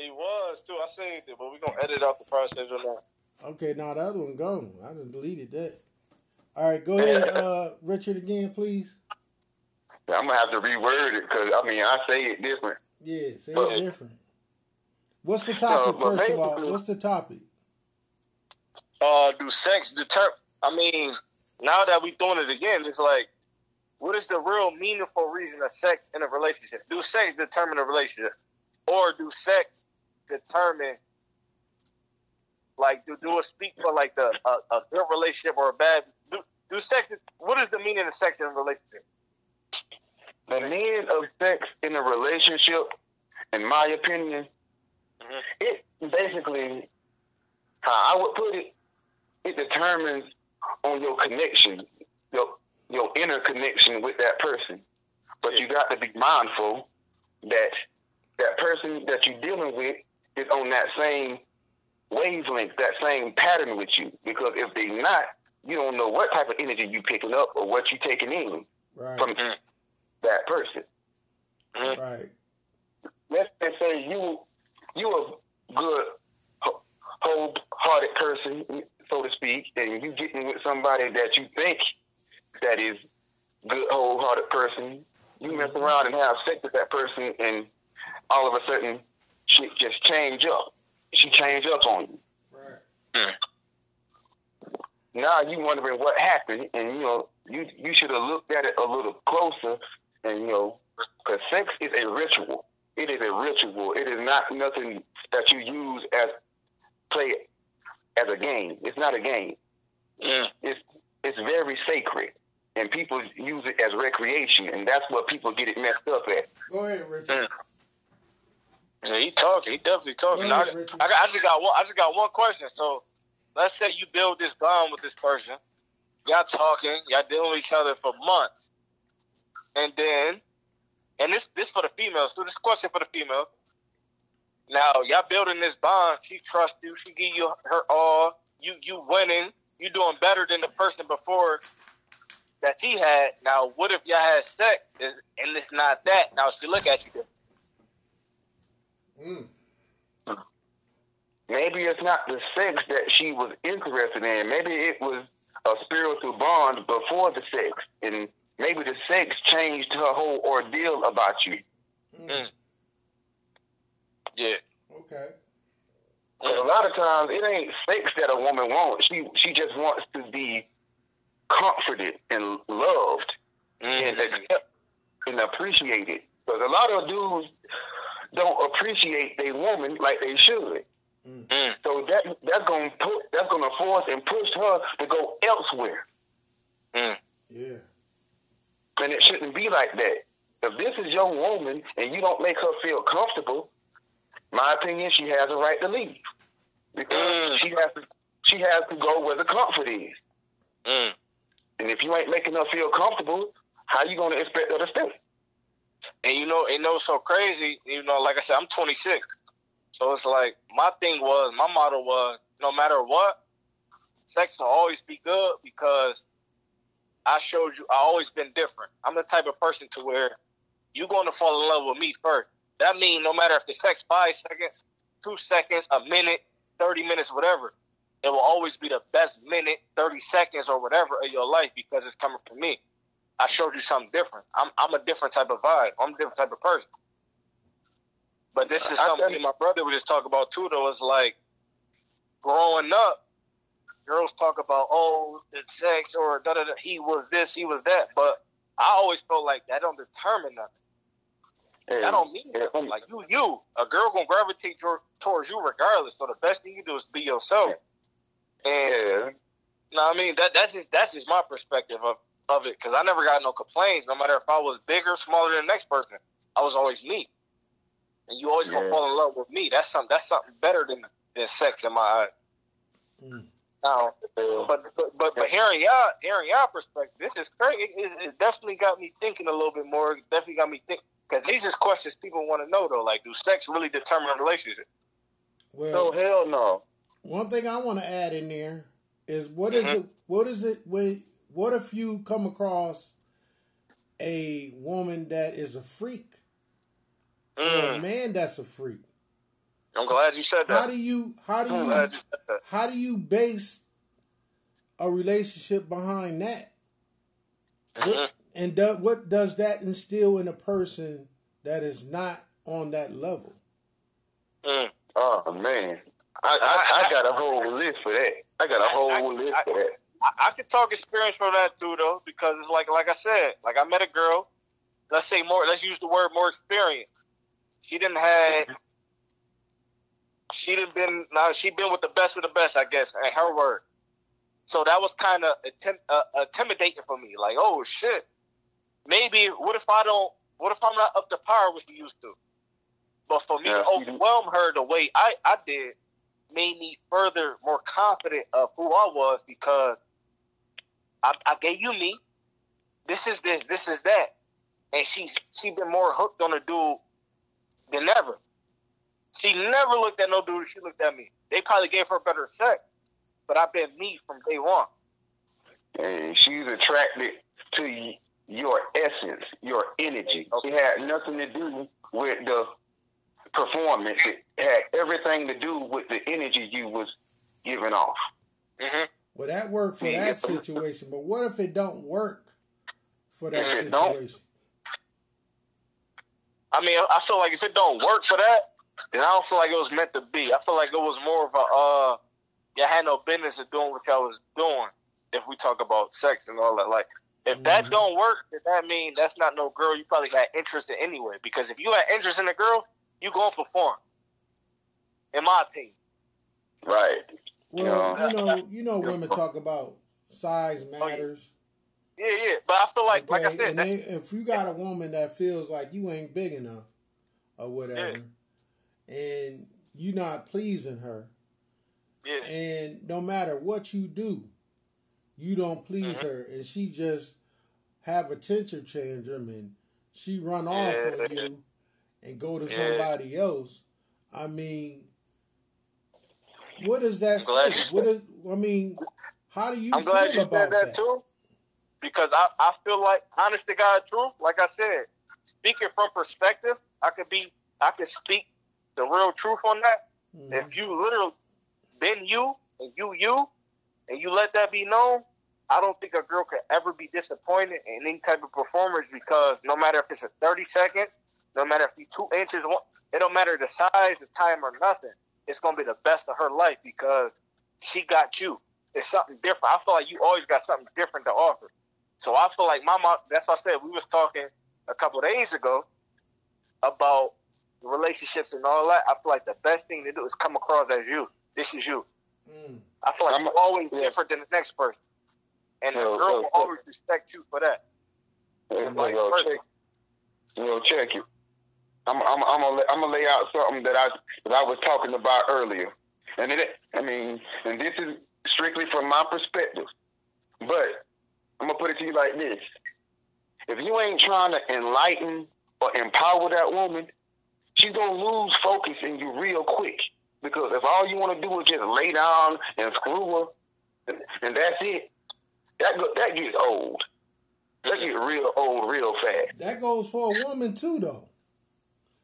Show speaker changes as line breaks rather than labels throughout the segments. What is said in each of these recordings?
He was too. I seen it, but we gonna edit out the first schedule now.
Okay, now the other one gone. I done deleted that. All right, go ahead, uh, Richard again, please.
I'm gonna have to reword it because I mean I say it different.
Yeah, say
But-
it different. What's the topic
but
first of all? What's the topic?
Uh, do sex deter? I mean, now that we doing it again, it's like, what is the real meaningful reason of sex in a relationship? Do sex determine a relationship, or do sex determine? Like, do, do it speak for like the a, a good relationship or a bad? Do, do sex? What is the meaning of sex in a relationship?
The meaning of sex in a relationship, in my opinion,
Mhm.
it basically, how I would put it, it determines on your connection, your your inner connection with that person. But you got to be mindful that that person that you're dealing with is on that same wavelength, that same pattern with you. Because if they not, you don't know what type of energy you picking up or what you taking in
Right,
from mm-hmm. that person. Mm-hmm.
right.
Let's just say you you a good whole hearted person, so to speak, and you getting with somebody that you think that is good wholehearted person. You mess mm-hmm. around and have sex with that person, and all of a sudden, shit just change up. She change up on you.
Right.
now you wondering what happened, and you know you you should have looked at it a little closer, and you know, because sex is a ritual. It is a ritual. It is not nothing that you use as play as a game. It's not a game.
Mm.
It's it's very sacred, and people use it as recreation, and that's what people get it messed up at.
Go ahead, Richard.
Mm. Yeah, he definitely talking.
Go
I. I, I just got one. I just got one question. So, let's say you build this bond with this person. Y'all talking. Y'all dealing with each other for months, and then, and this this for the females. So this question for the female. Now y'all building this bond. She trusts you. She give you her all. You you winning. You doing better than the person before that she had. Now, what if y'all had sex and it's not that? Now she look at you. different.
Mm.
Maybe it's not the sex that she was interested in. Maybe it was a spiritual bond before the sex, and maybe the sex changed her whole ordeal about you.
Mm. Yeah.
Okay.
Because a lot of times it ain't sex that a woman wants. She she just wants to be comforted and loved and
Mm-hmm.
accept and appreciated. Because a lot of dudes don't appreciate their woman like they should.
Mm.
So that that's gonna put that's gonna force and push her to go elsewhere.
Mm.
Yeah.
And it shouldn't be like that. If this is your woman and you don't make her feel comfortable, my opinion, she has a right to leave. Because
Mm.
she has to she has to go where the comfort is.
Mm.
And if you ain't making her feel comfortable, how you gonna expect her to stay?
And you know, it knows so crazy. You know, like I said, I'm 26, so it's like my thing was, my motto was, no matter what, sex will always be good because I showed you I always been different. I'm the type of person to where you going to fall in love with me first. That means no matter if the sex five seconds, two seconds, a minute, 30 minutes, whatever, it will always be the best minute, 30 seconds, or whatever of your life because it's coming from me. I showed you something different. I'm I'm a different type of vibe. I'm a different type of person. But this is
I
something my brother was just talking about too. Though it's like growing up, girls talk about oh the sex or da da da. He was this, he was that. But I always felt like that don't determine nothing.
And,
That don't mean nothing. Um, like you, you, a girl gonna gravitate your, towards you regardless. So the best thing you do is be yourself. And
yeah,
you know what I mean? That that's just that's just my perspective of, of it. Cause I never got no complaints, no matter if I was bigger, smaller than the next person. I was always me. And you always gonna fall in love with me. That's something that's something better than than sex in my eye.
Mm.
Now but but but, but hearing y'all hearing y'all perspective, this is crazy. It, it, it definitely got me thinking a little bit more. It definitely got me think because these is questions people want to know though. Like, do sex really determine a relationship?
Well,
no hell no.
one thing I want to add in there is what is it? What is it? With what if you come across a woman that is a freak or a
Mm,
man that's a freak?
I'm glad you said that.
How do you how do you how do you base a relationship behind that? Mm-hmm. What, and do, what does that instill in a person that is not on that level?
Mm. Oh man, I, I, I, got a whole list for that. I got a whole I, list for that.
I, I could talk experience from that too, though, because it's like like I said, like I met a girl. Let's say more. Let's use the word more experience. She didn't have. She didn't been now. She been with the best of the best, I guess, at her word. So that was kind of uh, intimidating for me. Like, oh shit, maybe what if I don't? What if I'm not up to par with she used to? But for me yeah. to overwhelm her the way I, I did made me further more confident of who I was because I, I gave you me. This is this, this is that. And she's she been more hooked on the dude than ever. She never looked at no dude, she looked at me. They probably gave her better sex but I've been me from day one.
And she's attracted to your essence, your energy. Okay. It had nothing to do with the performance. It had everything to do with the energy you was giving off.
Mm-hmm.
Well, that worked for that situation, but what if it don't work for that if situation?
I mean, I feel like if it don't work for that, then I don't feel like it was meant to be. I feel like it was more of a uh, y'all had no business of doing what y'all was doing. If we talk about sex and all that, like if mm-hmm. that don't work, then that mean that's not no girl you probably got interest in anyway. Because if you had interest in a girl, you gonna perform. In my opinion.
Right.
Well, you know, you know, women talk about size matters.
Yeah, yeah, but I feel like, okay? like I said,
they, if you got a woman that feels like you ain't big enough or whatever, yeah. and you're not pleasing her,
yeah.
And no matter what you do, you don't please mm-hmm. her, and she just have a temper tantrum and she run off yeah. on you and go to somebody else. I mean, what does that say? What is? I mean, how do you I'm feel about that, that, too?
Because I, I feel like, honest to God, truth, like I said, speaking from perspective, I could be, I could speak the real truth on that. Mm-hmm. If you literally been you and you you, and you let that be known, I don't think a girl could ever be disappointed in any type of performance because no matter if it's a 30 seconds, no matter if you two inches, it don't matter the size, the time, or nothing. It's gonna be the best of her life because she got you. It's something different. I feel like you always got something different to offer. So I feel like my mom. That's why I said we was talking a couple days ago about relationships and all that. I feel like the best thing to do is come across as you. This is you. Mm. I feel like I'm, you're always yeah. different than the next person, and the girl will always respect you for that.
Hey, yo, check, yo, check it. I'm, I'm, I'm gonna, I'm gonna lay out something that I that I was talking about earlier, and it, I mean, and this is strictly from my perspective, but I'm gonna put it to you like this: if you ain't trying to enlighten or empower that woman, she's gonna lose focus in you real quick. Because if all you want to do is just lay down and screw her, and that's it, that go, that gets old. That gets real old real fast.
That goes for a woman too, though.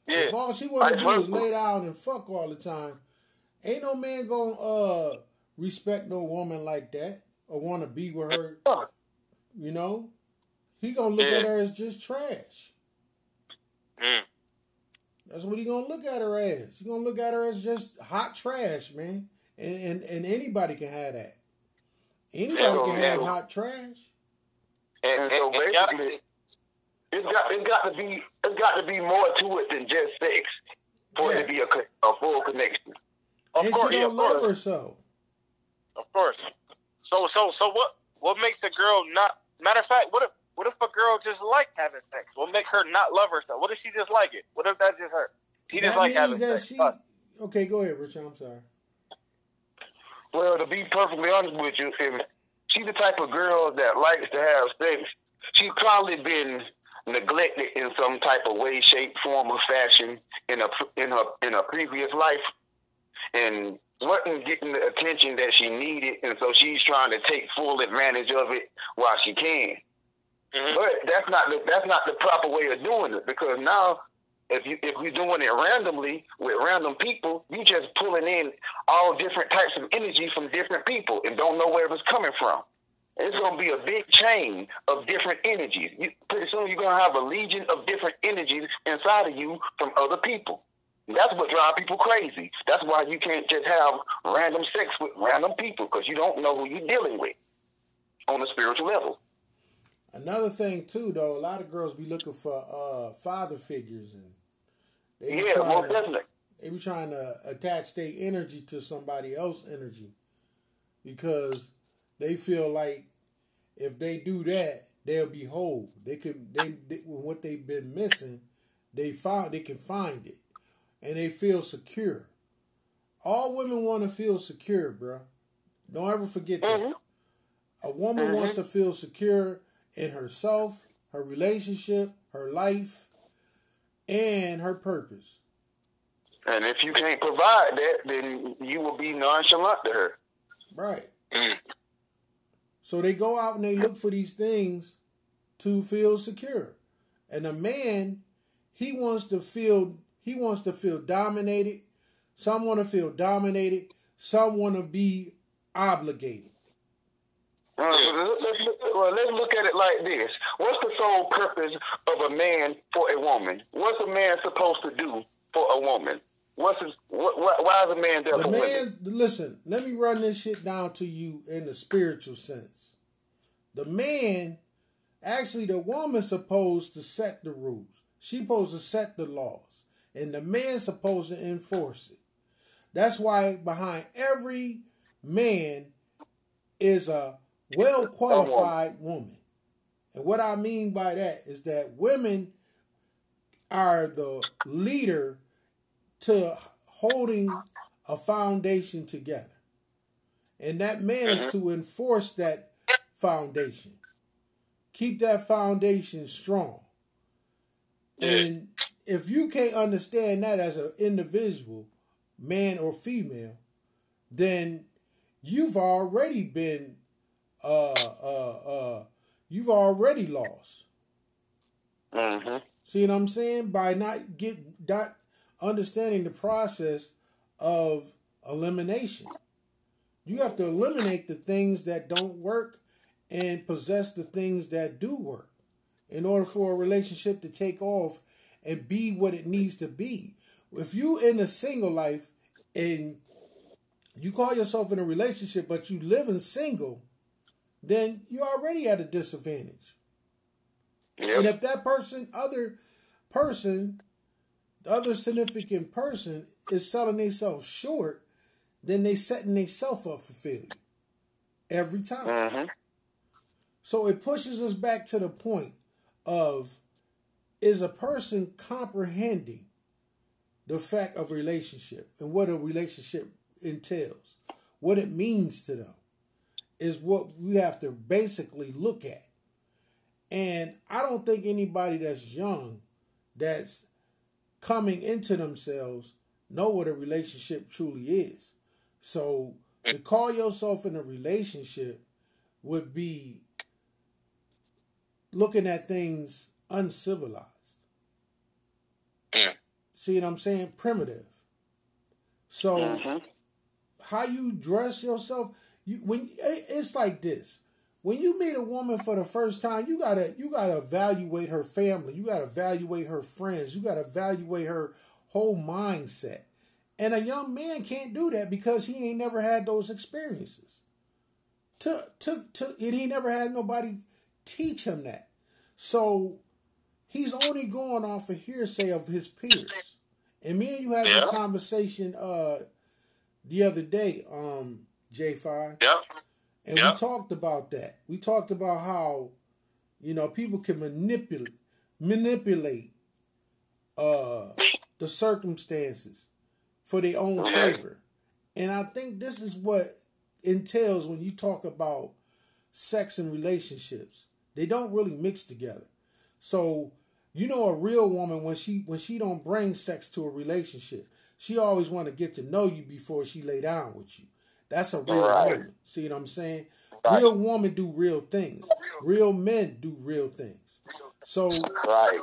Yeah. If all she want to do is lay down and fuck all the time, ain't no man gonna uh respect no woman like that or want to be with her. You know, he gonna look yeah. at her as just trash.
Mm.
That's what he gonna look at her as. He gonna look at her as just hot trash, man. And and, and anybody can have that. Anybody can have hot trash.
And, and so basically, it's got it got to be it's got to be more to it than just sex for yeah. it to be a, a full connection.
Of and course, she don't love herself.
Of course. So so so what what makes the girl not? Matter of fact, what if what if a girl just like having sex? What make her not love herself? What if she just like it? What if that just her? She just that like having sex. She,
okay, go ahead, Richard. I'm sorry.
Well, to be perfectly honest with you, if she's the type of girl that likes to have sex, she's probably been neglected in some type of way, shape, form, or fashion in a in her in a previous life, and wasn't getting the attention that she needed, and so she's trying to take full advantage of it while she can. Mm-hmm. But that's not the that's not the proper way of doing it because now If you if you're doing it randomly with random people, you just pulling in all different types of energy from different people and don't know where it's coming from. It's gonna be a big chain of different energies. You, pretty soon you're gonna have a legion of different energies inside of you from other people. That's what drives people crazy. That's why you can't just have random sex with random people because you don't know who you're dealing with on a spiritual level.
Another thing too, though, a lot of girls be looking for uh, father figures, and
they yeah, to, definitely.
They be trying to attach their energy to somebody else's energy because they feel like if they do that, they'll be whole. They could they, they what they've been missing, they found they can find it, and they feel secure. All women want to feel secure, bro. Don't ever forget mm-hmm. that. A woman mm-hmm. wants to feel secure in herself, her relationship, her life, and her purpose.
And if you can't provide that, then you will be nonchalant to her.
Right. Mm. So they go out and they look for these things to feel secure. And a man, he wants to feel he wants to feel dominated. Some want to feel dominated. Some want to be obligated.
Let's, well, let's look at it like this. What's the sole purpose of a man for a woman? What's a man supposed to do for a woman? What's his, what, what, why is a man there the for man, women?
Listen, let me run this shit down to you in the spiritual sense. The man, actually, the woman's supposed to set the rules. She supposed to set the laws, and the man's supposed to enforce it. That's why behind every man is a well qualified woman. And what I mean by that is that women are the leader to holding a foundation together. And that man is mm-hmm. to enforce that foundation. Keep that foundation strong. And if you can't understand that as an individual, man or female, then you've already been uh uh uh you've already lost.
Mm-hmm.
See what I'm saying? By not get not understanding the process of elimination. You have to eliminate the things that don't work and possess the things that do work in order for a relationship to take off and be what it needs to be. If you in a single life and you call yourself in a relationship but you live in single, then you're already at a disadvantage. Yep. And if that person, other person, the other significant person is selling themselves short, then they setting themselves up for failure every time.
Mm-hmm.
So it pushes us back to the point of is a person comprehending the fact of relationship and what a relationship entails, what it means to them is what we have to basically look at. And I don't think anybody that's young, that's coming into themselves, know what a relationship truly is. So to call yourself in a relationship would be looking at things uncivilized. See what I'm saying? Primitive. So mm-hmm. how you dress yourself, you when it's like this. When you meet a woman for the first time, you gotta you gotta evaluate her family. You gotta evaluate her friends. You gotta evaluate her whole mindset. And a young man can't do that because he ain't never had those experiences. To to to and he never had nobody teach him that. So he's only going off a hearsay of his peers. And me and you had yeah. this conversation uh the other day. Um, J5.
Yep.
And yep. we talked about that. We talked about how, you know, people can manipulate manipulate uh the circumstances for their own favor. And I think this is what entails when you talk about sex and relationships. They don't really mix together. So, you know a real woman when she when she don't bring sex to a relationship, she always want to get to know you before she lay down with you. That's a real right. woman. See what I'm saying? Right. Real woman do real things. Real men do real things. So
right.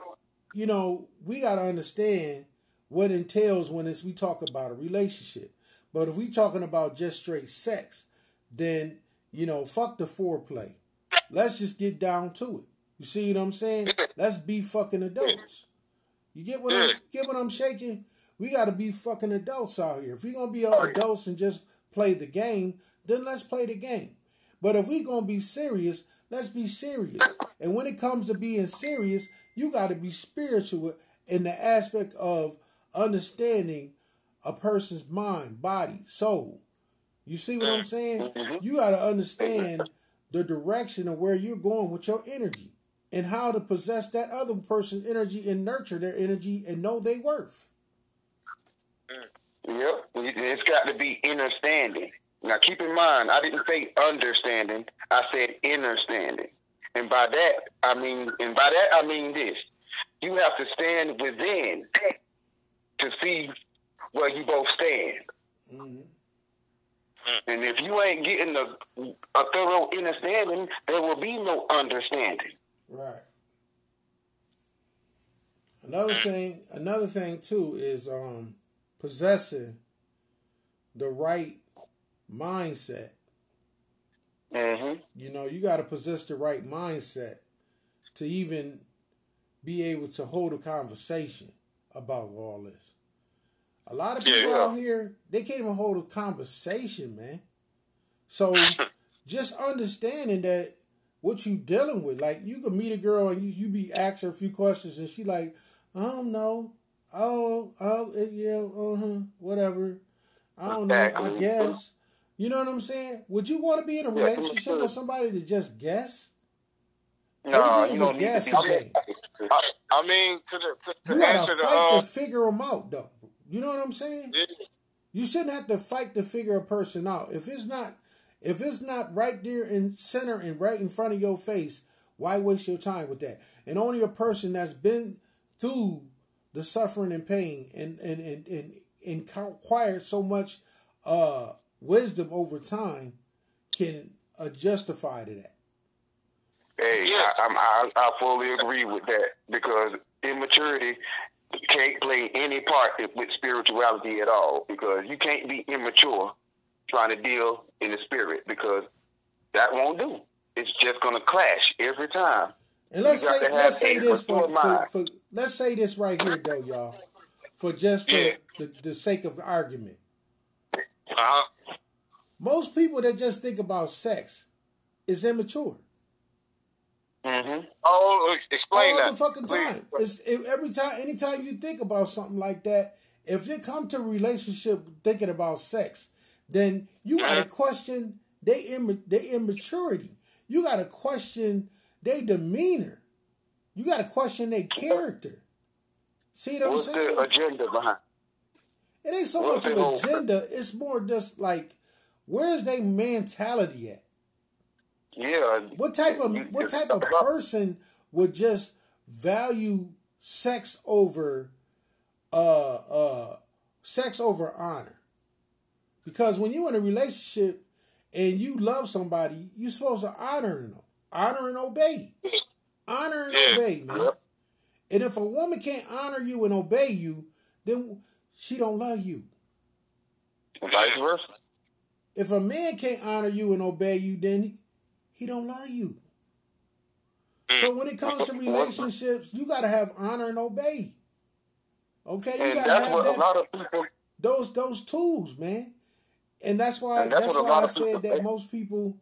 you know, we got to understand what entails when it's, we talk about a relationship. But if we talking about just straight sex, then you know, fuck the foreplay. Let's just get down to it. You see what I'm saying? Let's be fucking adults. You get what I'm get what I'm shaking? We got to be fucking adults out here. If we're gonna be oh, adults and just play the game, then let's play the game. But if we're gonna be serious, let's be serious. And when it comes to being serious, you got to be spiritual in the aspect of understanding a person's mind, body, soul. You see what I'm mm. saying? Mm-hmm. You got to understand the direction of where you're going with your energy and how to possess that other person's energy and nurture their energy and know their worth.
Yep, it's got to be understanding. Now, keep in mind, I didn't say understanding. I said understanding, and by that I mean, and by that I mean this: you have to stand within to see where you both stand. Mm-hmm. And if you ain't getting a, a thorough understanding, there will be no understanding.
Right. Another thing, another thing too is um, possessing the right mindset. Mm-hmm. You know, you got to possess the right mindset to even be able to hold a conversation about all this. A lot of people yeah. out here, they can't even hold a conversation, man. So just understanding that what you dealing with, like you can meet a girl and you, you be asking her a few questions and she like, I don't know. Oh, oh, yeah, uh-huh, whatever. I don't know, I guess. You know what I'm saying? Would you want to be in a relationship with somebody to just guess?
No, you don't guess I, I mean, to the to, to
you
answer
gotta
the
fight
uh,
to figure them out, though. You know what I'm saying? Yeah. You shouldn't have to fight to figure a person out. If it's not, if it's not right there in center and right in front of your face, why waste your time with that? And only a person that's been through the suffering and pain and and and and, and acquired so much uh, wisdom over time can uh, justify to that.
Hey, yeah. I, I, I fully agree with that because immaturity can't play any part with spirituality at all because you can't be immature trying to deal in the spirit because that won't do. It's just going to clash every time.
And let's say let's say this for, for, for, let's say this right here though, y'all, for just for yeah. the, the sake of argument. Uh-huh. Most people that just think about sex is immature.
Mm-hmm. Oh, explain
All
that.
the fucking time. It's, it, every time, anytime you think about something like that, if you come to a relationship thinking about sex, then you got to mm-hmm. question their, Im- their immaturity. You got to question their demeanor. You got to question their character. See what
What's
I'm saying?
the agenda behind?
It ain't so What's much an agenda. It's more just like, where's their mentality at?
Yeah.
What type of what type of person would just value sex over uh uh sex over honor? Because when you're in a relationship and you love somebody, you're supposed to honor them, honor and obey, honor and yeah. obey, man. And if a woman can't honor you and obey you, then she don't love you.
Vice versa.
If a man can't honor you and obey you, then he don't love you. Mm. So when it comes to relationships, you gotta have honor and obey. Okay, you
and gotta have that, people,
those those tools, man. And that's why that's, that's why I said that most people,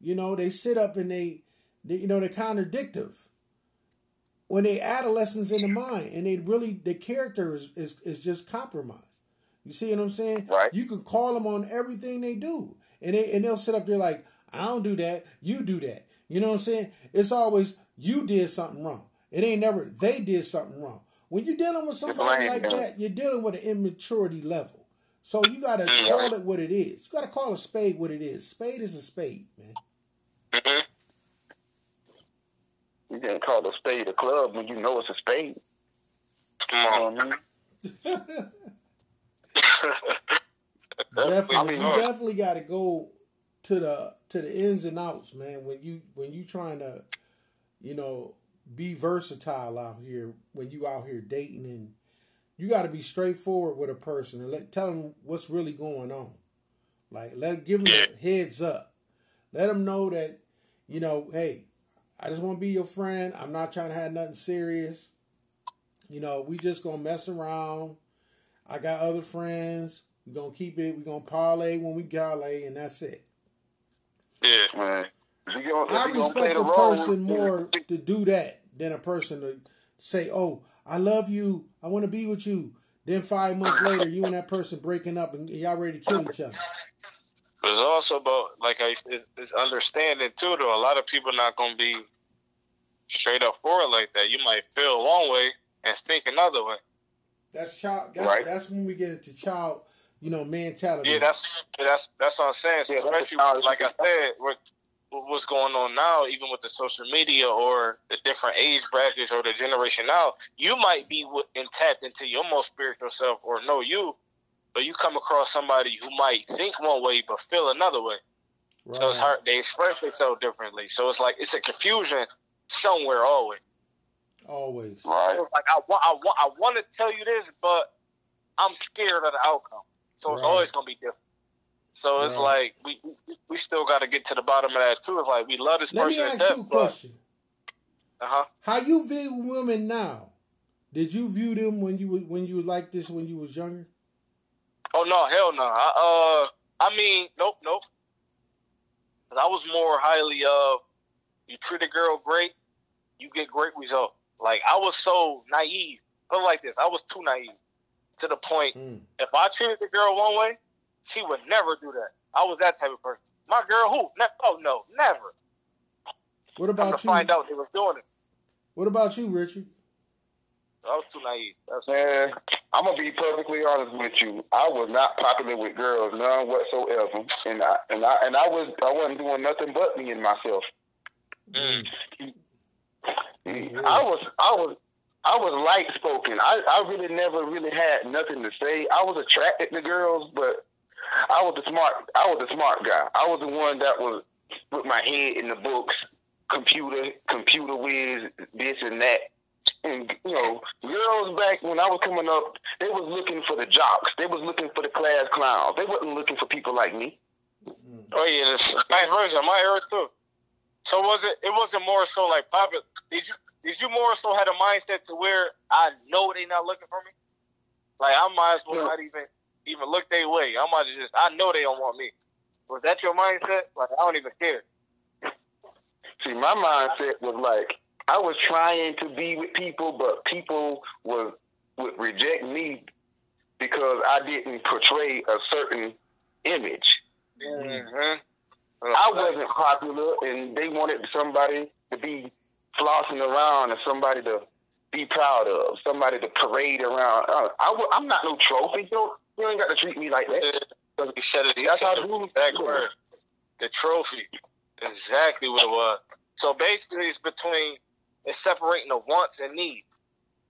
you know, they sit up and they, they you know, they're contradictive. When they adolescents in the mind and they really the character is, is is just compromised. You see what I'm saying?
Right.
You can call them on everything they do. And they and they'll sit up there like, I don't do that. You do that. You know what I'm saying? It's always you did something wrong. It ain't never they did something wrong. When you're dealing with somebody like that, you're dealing with an immaturity level. So you gotta mm-hmm. call it what it is. You gotta call a spade what it is. Spade is a spade, man.
Mm-hmm. You can't call a spade a club when you know it's a spade. Come on, man.
definitely, I mean, you definitely got to go to the to the ins and outs, man. When you when you trying to, you know, be versatile out here when you out here dating and you got to be straightforward with a person and let tell them what's really going on. Like let give them a heads up. Let them know that you know, hey, I just want to be your friend. I'm not trying to have nothing serious. You know, we just gonna mess around. I got other friends. We're gonna keep it. We're gonna parlay when we parlay, and that's it.
Yeah, man. Gonna,
I respect a person more to do that than a person to say, "Oh, I love you. I want to be with you." Then five months later, you and that person breaking up, and y'all ready to kill each other.
But it's also about like it's, it's understanding too. Though a lot of people not gonna be straight up for it like that. You might feel one way and think another way.
That's child. That's, right. that's when we get into child, you know, mentality.
Yeah, that's that's that's what I'm saying. So yeah, especially like I said, what what's going on now, even with the social media or the different age brackets or the generation now, you might be in tapped into your most spiritual self or know you, but you come across somebody who might think one way but feel another way. Right. So it's hard. They express themselves differently. So it's like it's a confusion somewhere always.
Always.
Right.
like I want, I want, I want to tell you this, but I'm scared of the outcome. So right. it's always gonna be different. So it's right. like we we still got to get to the bottom of that too. It's like we love this
Let
person.
Let me ask you a question.
Uh huh.
How you view women now? Did you view them when you when you were like this when you was younger?
Oh no, hell no. I, uh, I mean, nope, nope. Cause I was more highly of uh, you treat a girl great, you get great results. Like I was so naive. Put it like this, I was too naive to the point. Mm. If I treated the girl one way, she would never do that. I was that type of person. My girl, who? Ne- oh no, never.
What about
to you? Find out they was doing it.
What about you, Richard?
I was too naive.
Man, I'm gonna be perfectly honest with you. I was not popular with girls, none whatsoever, and I and I and I was I wasn't doing nothing but being myself. Mm. I was I was I was light spoken. I, I really never really had nothing to say. I was attracted to girls, but I was the smart I was the smart guy. I was the one that was with my head in the books, computer computer whiz, this and that. And you know, girls back when I was coming up, they was looking for the jocks. They was looking for the class clowns. They wasn't looking for people like me.
Oh yeah, this vice versa. My era too. So was it? It wasn't more so like popular. Did you? Did you more so had a mindset to where I know they not looking for me? Like I might as well not even even look their way. I might just I know they don't want me. Was that your mindset? Like I don't even care.
See, my mindset was like I was trying to be with people, but people would would reject me because I didn't portray a certain image.
Mm-hmm.
I wasn't popular, and they wanted somebody to be flossing around and somebody to be proud of, somebody to parade around. Uh, I, am not no trophy. You, know, you ain't got to treat me like that.
You said it. That's how the exact word. The trophy. Exactly what it was. So basically, it's between it's separating the wants and needs.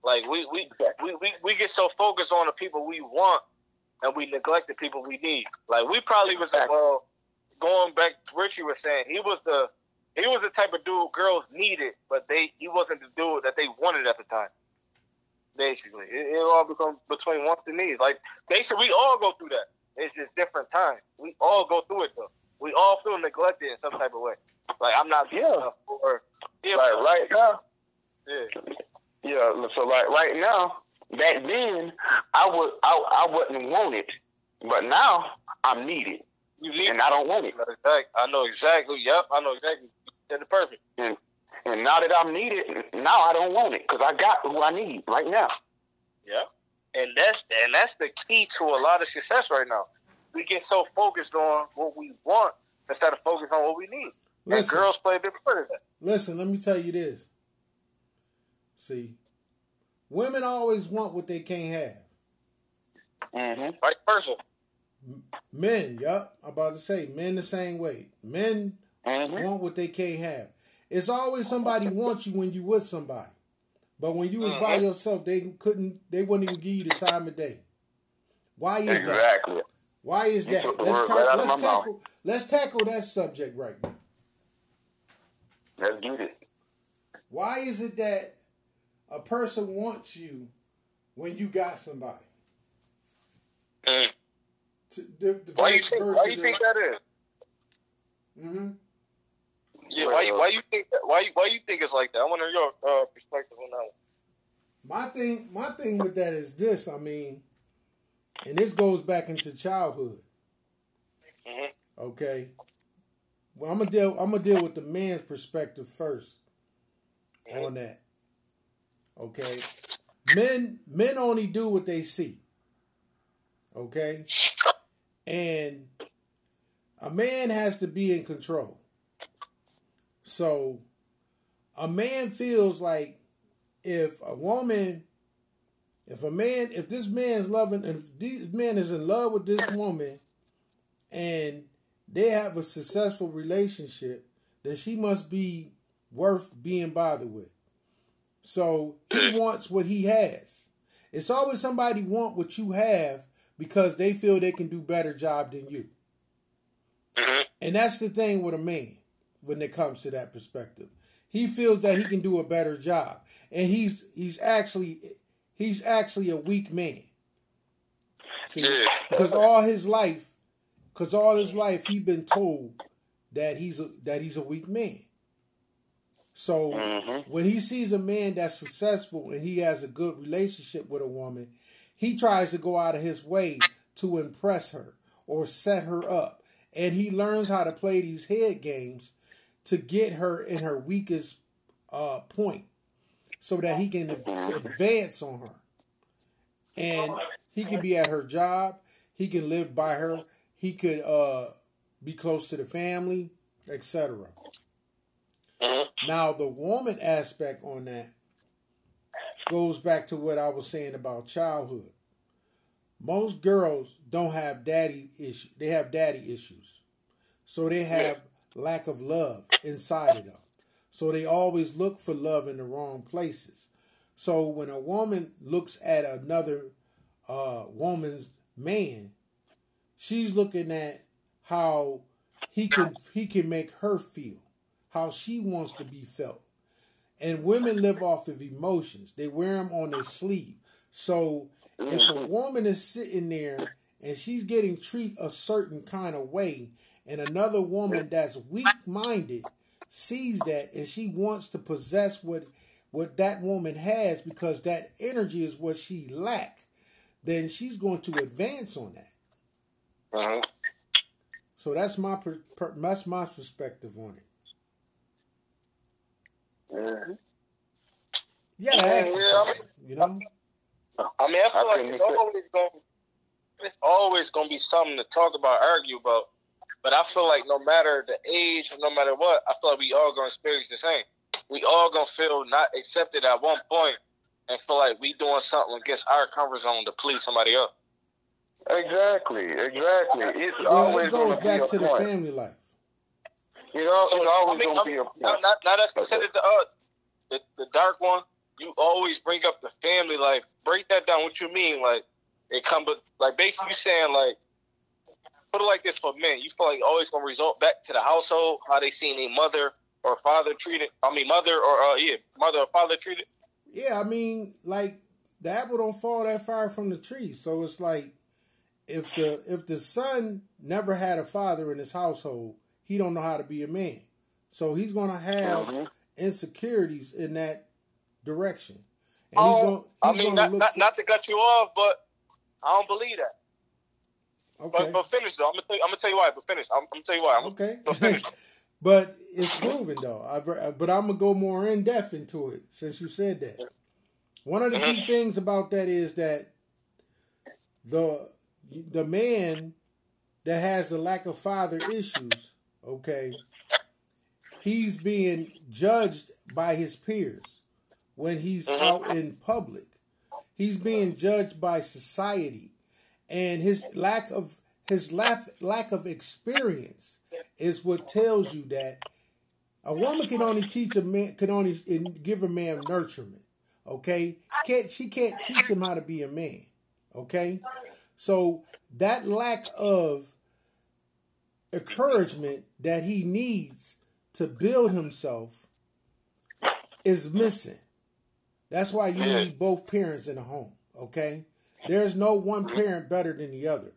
Like we we, we, we we get so focused on the people we want, and we neglect the people we need. Like we probably was like, well, going back to Richie was saying, he was the he was the type of dude girls needed, but they he wasn't the dude that they wanted at the time. Basically, it, it all becomes between wants and needs. Like basically, we all go through that. It's just different times. We all go through it though. We all feel neglected in some type of way. Like I'm not
yeah. Or, yeah, like right now. Yeah. Yeah. So like right now, back then I would I I wasn't wanted, but now I'm needed. You need and I don't want it.
I know exactly. Yep, I know exactly. That's the perfect.
And, and now that I'm needed, now I don't want it because I got who I need right now.
Yeah, and that's and that's the key to a lot of success right now. We get so focused on what we want instead of focusing on what we need. Listen, and girls play a big part of that.
Listen, let me tell you this. See, women always want what they can't have.
Mm-hmm.
Vice versa.
Men, yup. I'm about to say men the same way. Men mm-hmm. want what they can't have. It's always somebody wants you when you with somebody. But when you was mm-hmm. by yourself, they couldn't they wouldn't even give you the time of day. Why is
exactly.
that? Why is that? Let's, ta- right let's tackle let's tackle that subject right now.
Let's do it.
Why is it that a person wants you when you got somebody?
Mm.
To, the, the
Why you think? Why you think that is?
Mm-hmm.
Yeah. Why? you- Why you think? That, why? you- Why you think it's like that? I want to hear your uh, perspective on that. One.
My thing, my thing with that is this. I mean, and this goes back into childhood.
Mhm.
Okay. Well, I'm gonna deal. I'm gonna deal with the man's perspective first on that. Okay. Men, men only do what they see. Okay. And a man has to be in control. So, a man feels like if a woman, if a man, if this man's loving, if this man is in love with this woman, and they have a successful relationship, then she must be worth being bothered with. So he wants what he has. It's always somebody want what you have because they feel they can do better job than you.
Mhm.
And that's the thing with a man when it comes to that perspective. He feels that he can do a better job. And he's he's actually he's actually a weak man. See, because all his life because all his life he been told that he's a, that he's a weak man. So
Mhm.
when he sees a man that's successful and he has a good relationship with a woman, he tries to go out of his way to impress her or set her up. And he learns how to play these head games to get her in her weakest uh, point so that he can advance on her. And he can be at her job, he can live by her, he could uh, be close to the family, etc.
Mhm.
Now, the woman aspect on that goes back to what I was saying about childhood. Most girls don't have daddy issues, They have daddy issues, so they have lack of love inside of them. So they always look for love in the wrong places. So when a woman looks at another uh, woman's man, she's looking at how he can he can make her feel, how she wants to be felt. And women live off of emotions. They wear them on their sleeve. So if a woman is sitting there and she's getting treated a certain kind of way, and another woman that's weak-minded sees that and she wants to possess what what that woman has because that energy is what she lack, then she's going to advance on that.
Mhm.
So that's my per, per, that's my perspective on it.
Mhm.
Yeah, ask
Yeah, I
yourself, you know.
I mean, I feel
I
like it's always going. It's always going to be something to talk about, argue about. But I feel like no matter the age, no matter what, I feel like we all going to experience the same. We all going to feel not accepted at one point, and feel like we doing something against our comfort zone to please somebody else.
Exactly, exactly. It's
Well,
always
it goes back
be
to
a
the
point.
family life.
You know,
So,
it's
I
always
mean,
going to be a
Now,
point.
now, now that's considered the, uh, the the dark one. You always bring up the family life. Break that down. What you mean? Like it come, but like basically you saying like put it like this for men. You feel like always gonna result back to the household how they seen a mother or father treated. I mean, mother or uh, yeah, mother or father treated.
Yeah, I mean, like the apple don't fall that far from the tree. So it's like if the if the son never had a father in his household, he don't know how to be a man. So he's gonna have
Mhm.
insecurities in that direction. And he's
Oh,
gonna
I mean, not,
look
not,
for,
not to cut you off, but I don't believe that.
Okay.
But, but finish though. I'm gonna tell you, I'm gonna tell you why. But finish. I'm, I'm gonna tell you why. I'm,
Okay.
But finish.
but it's proven though. I, but I'm gonna go more in depth into it since you said that. One of the key mm-hmm. things about that is that the the man that has the lack of father issues, okay, he's being judged by his peers when he's mm-hmm. out in public. He's being judged by society and his lack of his lack, lack of experience is what tells you that a woman can only teach a man can only give a man nurturement okay can't she can't teach him how to be a man okay so that lack of encouragement that he needs to build himself is missing. That's why you need both parents in the home. Okay, there's no one parent better than the other.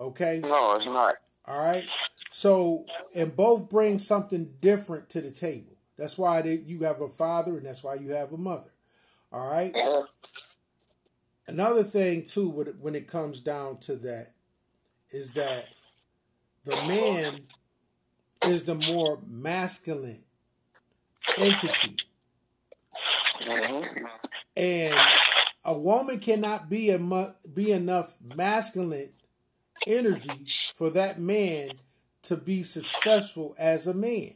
Okay.
No, it's not.
All right. So, and both bring something different to the table. That's why they, you have a father, and that's why you have a mother. All right? Another thing too, when it comes down to that, is that the man is the more masculine entity.
Mm-hmm.
And a woman cannot be a be enough masculine energy for that man to be successful as a man.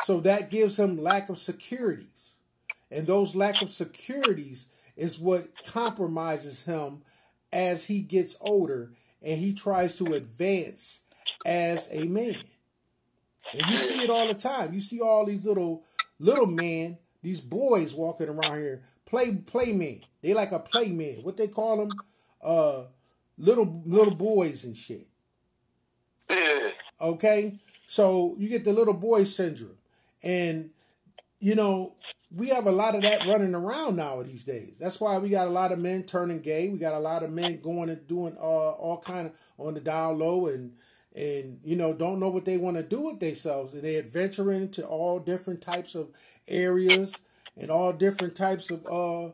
So that gives him lack of securities. And those lack of securities is what compromises him as he gets older and he tries to advance as a man. And you see it all the time. You see all these little little men, these boys walking around here, play play men. They like a play man. What they call them? Uh little little boys and shit. Okay? So you get the little boy syndrome. And you know, we have a lot of that running around now these days. That's why we got a lot of men turning gay. We got a lot of men going and doing uh, all kind of on the down low and and you know don't know what they want to do with themselves and they adventure into all different types of areas and all different types of uh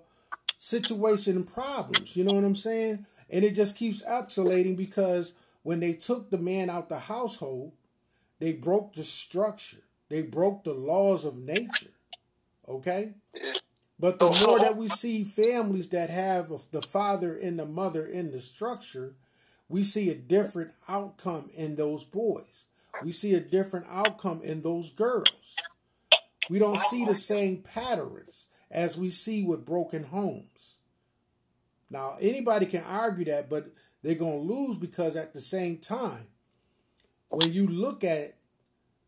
situation and problems. You know what I'm saying? And it just keeps escalating because when they took the man out the household, they broke the structure. They broke the laws of nature. Okay? But the more that we see families that have the father and the mother in the structure, we see a different outcome in those boys. We see a different outcome in those girls. We don't see the same patterns as we see with broken homes. Now, anybody can argue that, but they're going to lose because at the same time, when you look at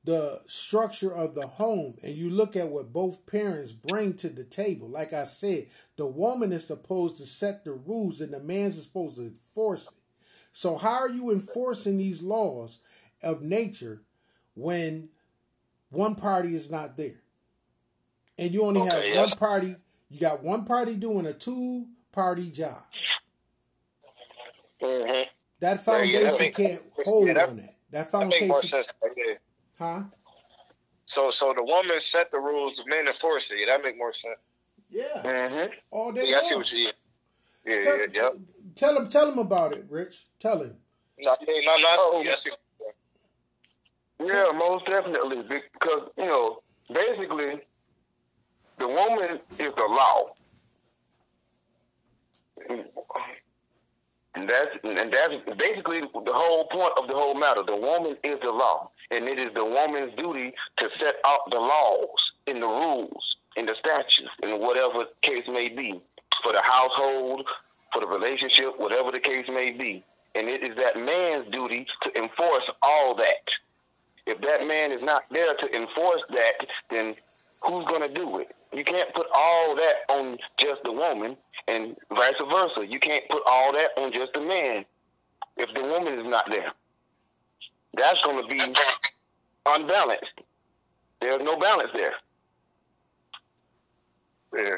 the structure of the home and you look at what both parents bring to the table, like I said, the woman is supposed to set the rules and the man's supposed to enforce it. So, how are you enforcing these laws of nature when one party is not there? And you only okay, have yes. one party, you got one party doing a two party job.
Mm-hmm.
That foundation yeah, that can't hold yeah, that, on that. That foundation.
That sense, yeah.
Huh?
So, so the woman set the rules, the men enforce it. That make more sense.
Yeah.
Mm-hmm.
All day.
Yeah, long. I see what you. Yeah,
tell,
yeah, yeah.
Tell him, tell him about it, Rich. Tell him.
No, no, no. Oh, yes.
Yeah, most definitely. Because you know, basically, the woman is the law. And that's and that's basically the whole point of the whole matter. The woman is the law, and it is the woman's duty to set out the laws and the rules and the statutes and whatever case may be for the household, for the relationship, whatever the case may be. And it is that man's duty to enforce all that. If that man is not there to enforce that, then who's going to do it? You can't put all that on just the woman and vice versa. You can't put all that on just the man if the woman is not there. That's going to be unbalanced. There's no balance there. Yeah.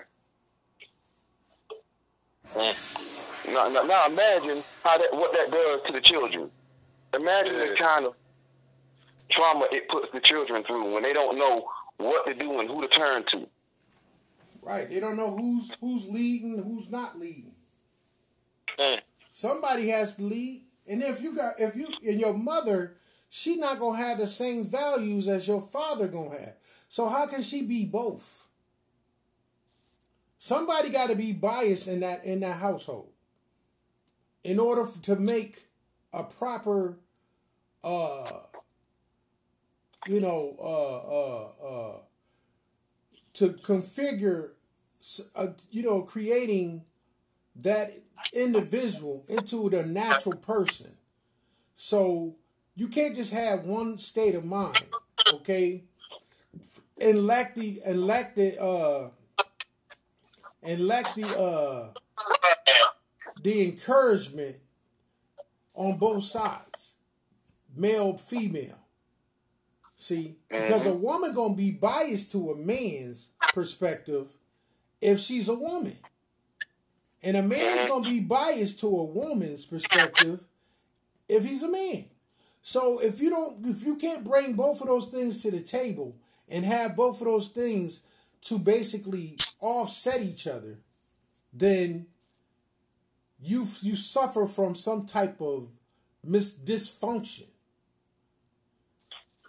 Mm. Now, now, now, imagine how that what that does to the children. Imagine yeah. the kind of trauma it puts the children through when they don't know what to do and who to turn to.
Right. They don't know who's who's leading, who's not leading.
Mm.
Somebody has to lead. And if you got if you and your mother, she not gonna have the same values as your father gonna have. So how can she be both? Somebody got to be biased in that in that household in order to make a proper uh you know uh uh uh to configure, you know, creating that individual into the natural person. So you can't just have one state of mind, okay? And lack the and lack the uh and lack the uh the encouragement on both sides, male, female. See, because mm-hmm. a woman gonna be biased to a man's perspective if she's a woman. And a man's gonna be biased to a woman's perspective if he's a man. So if you don't if you can't bring both of those things to the table and have both of those things to basically offset each other, then you you suffer from some type of mis dysfunction.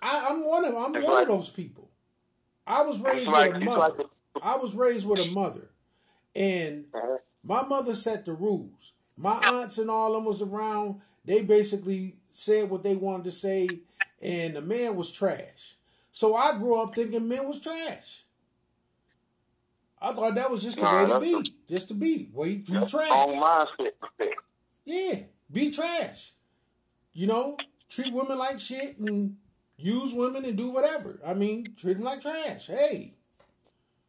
I, am one of I'm it's one like, of those people. I was raised like, with a mother. Like I was raised with a mother, and uh-huh. my mother set the rules. My aunts and all of them was around. They basically said what they wanted to say, and the man was trash. So I grew up thinking men was trash. I thought that was just the nah, way to be. Just to be. Well, you, you trash. Yeah, be trash. You know, treat women like shit and use women and do whatever. I mean, treat them like trash. Hey,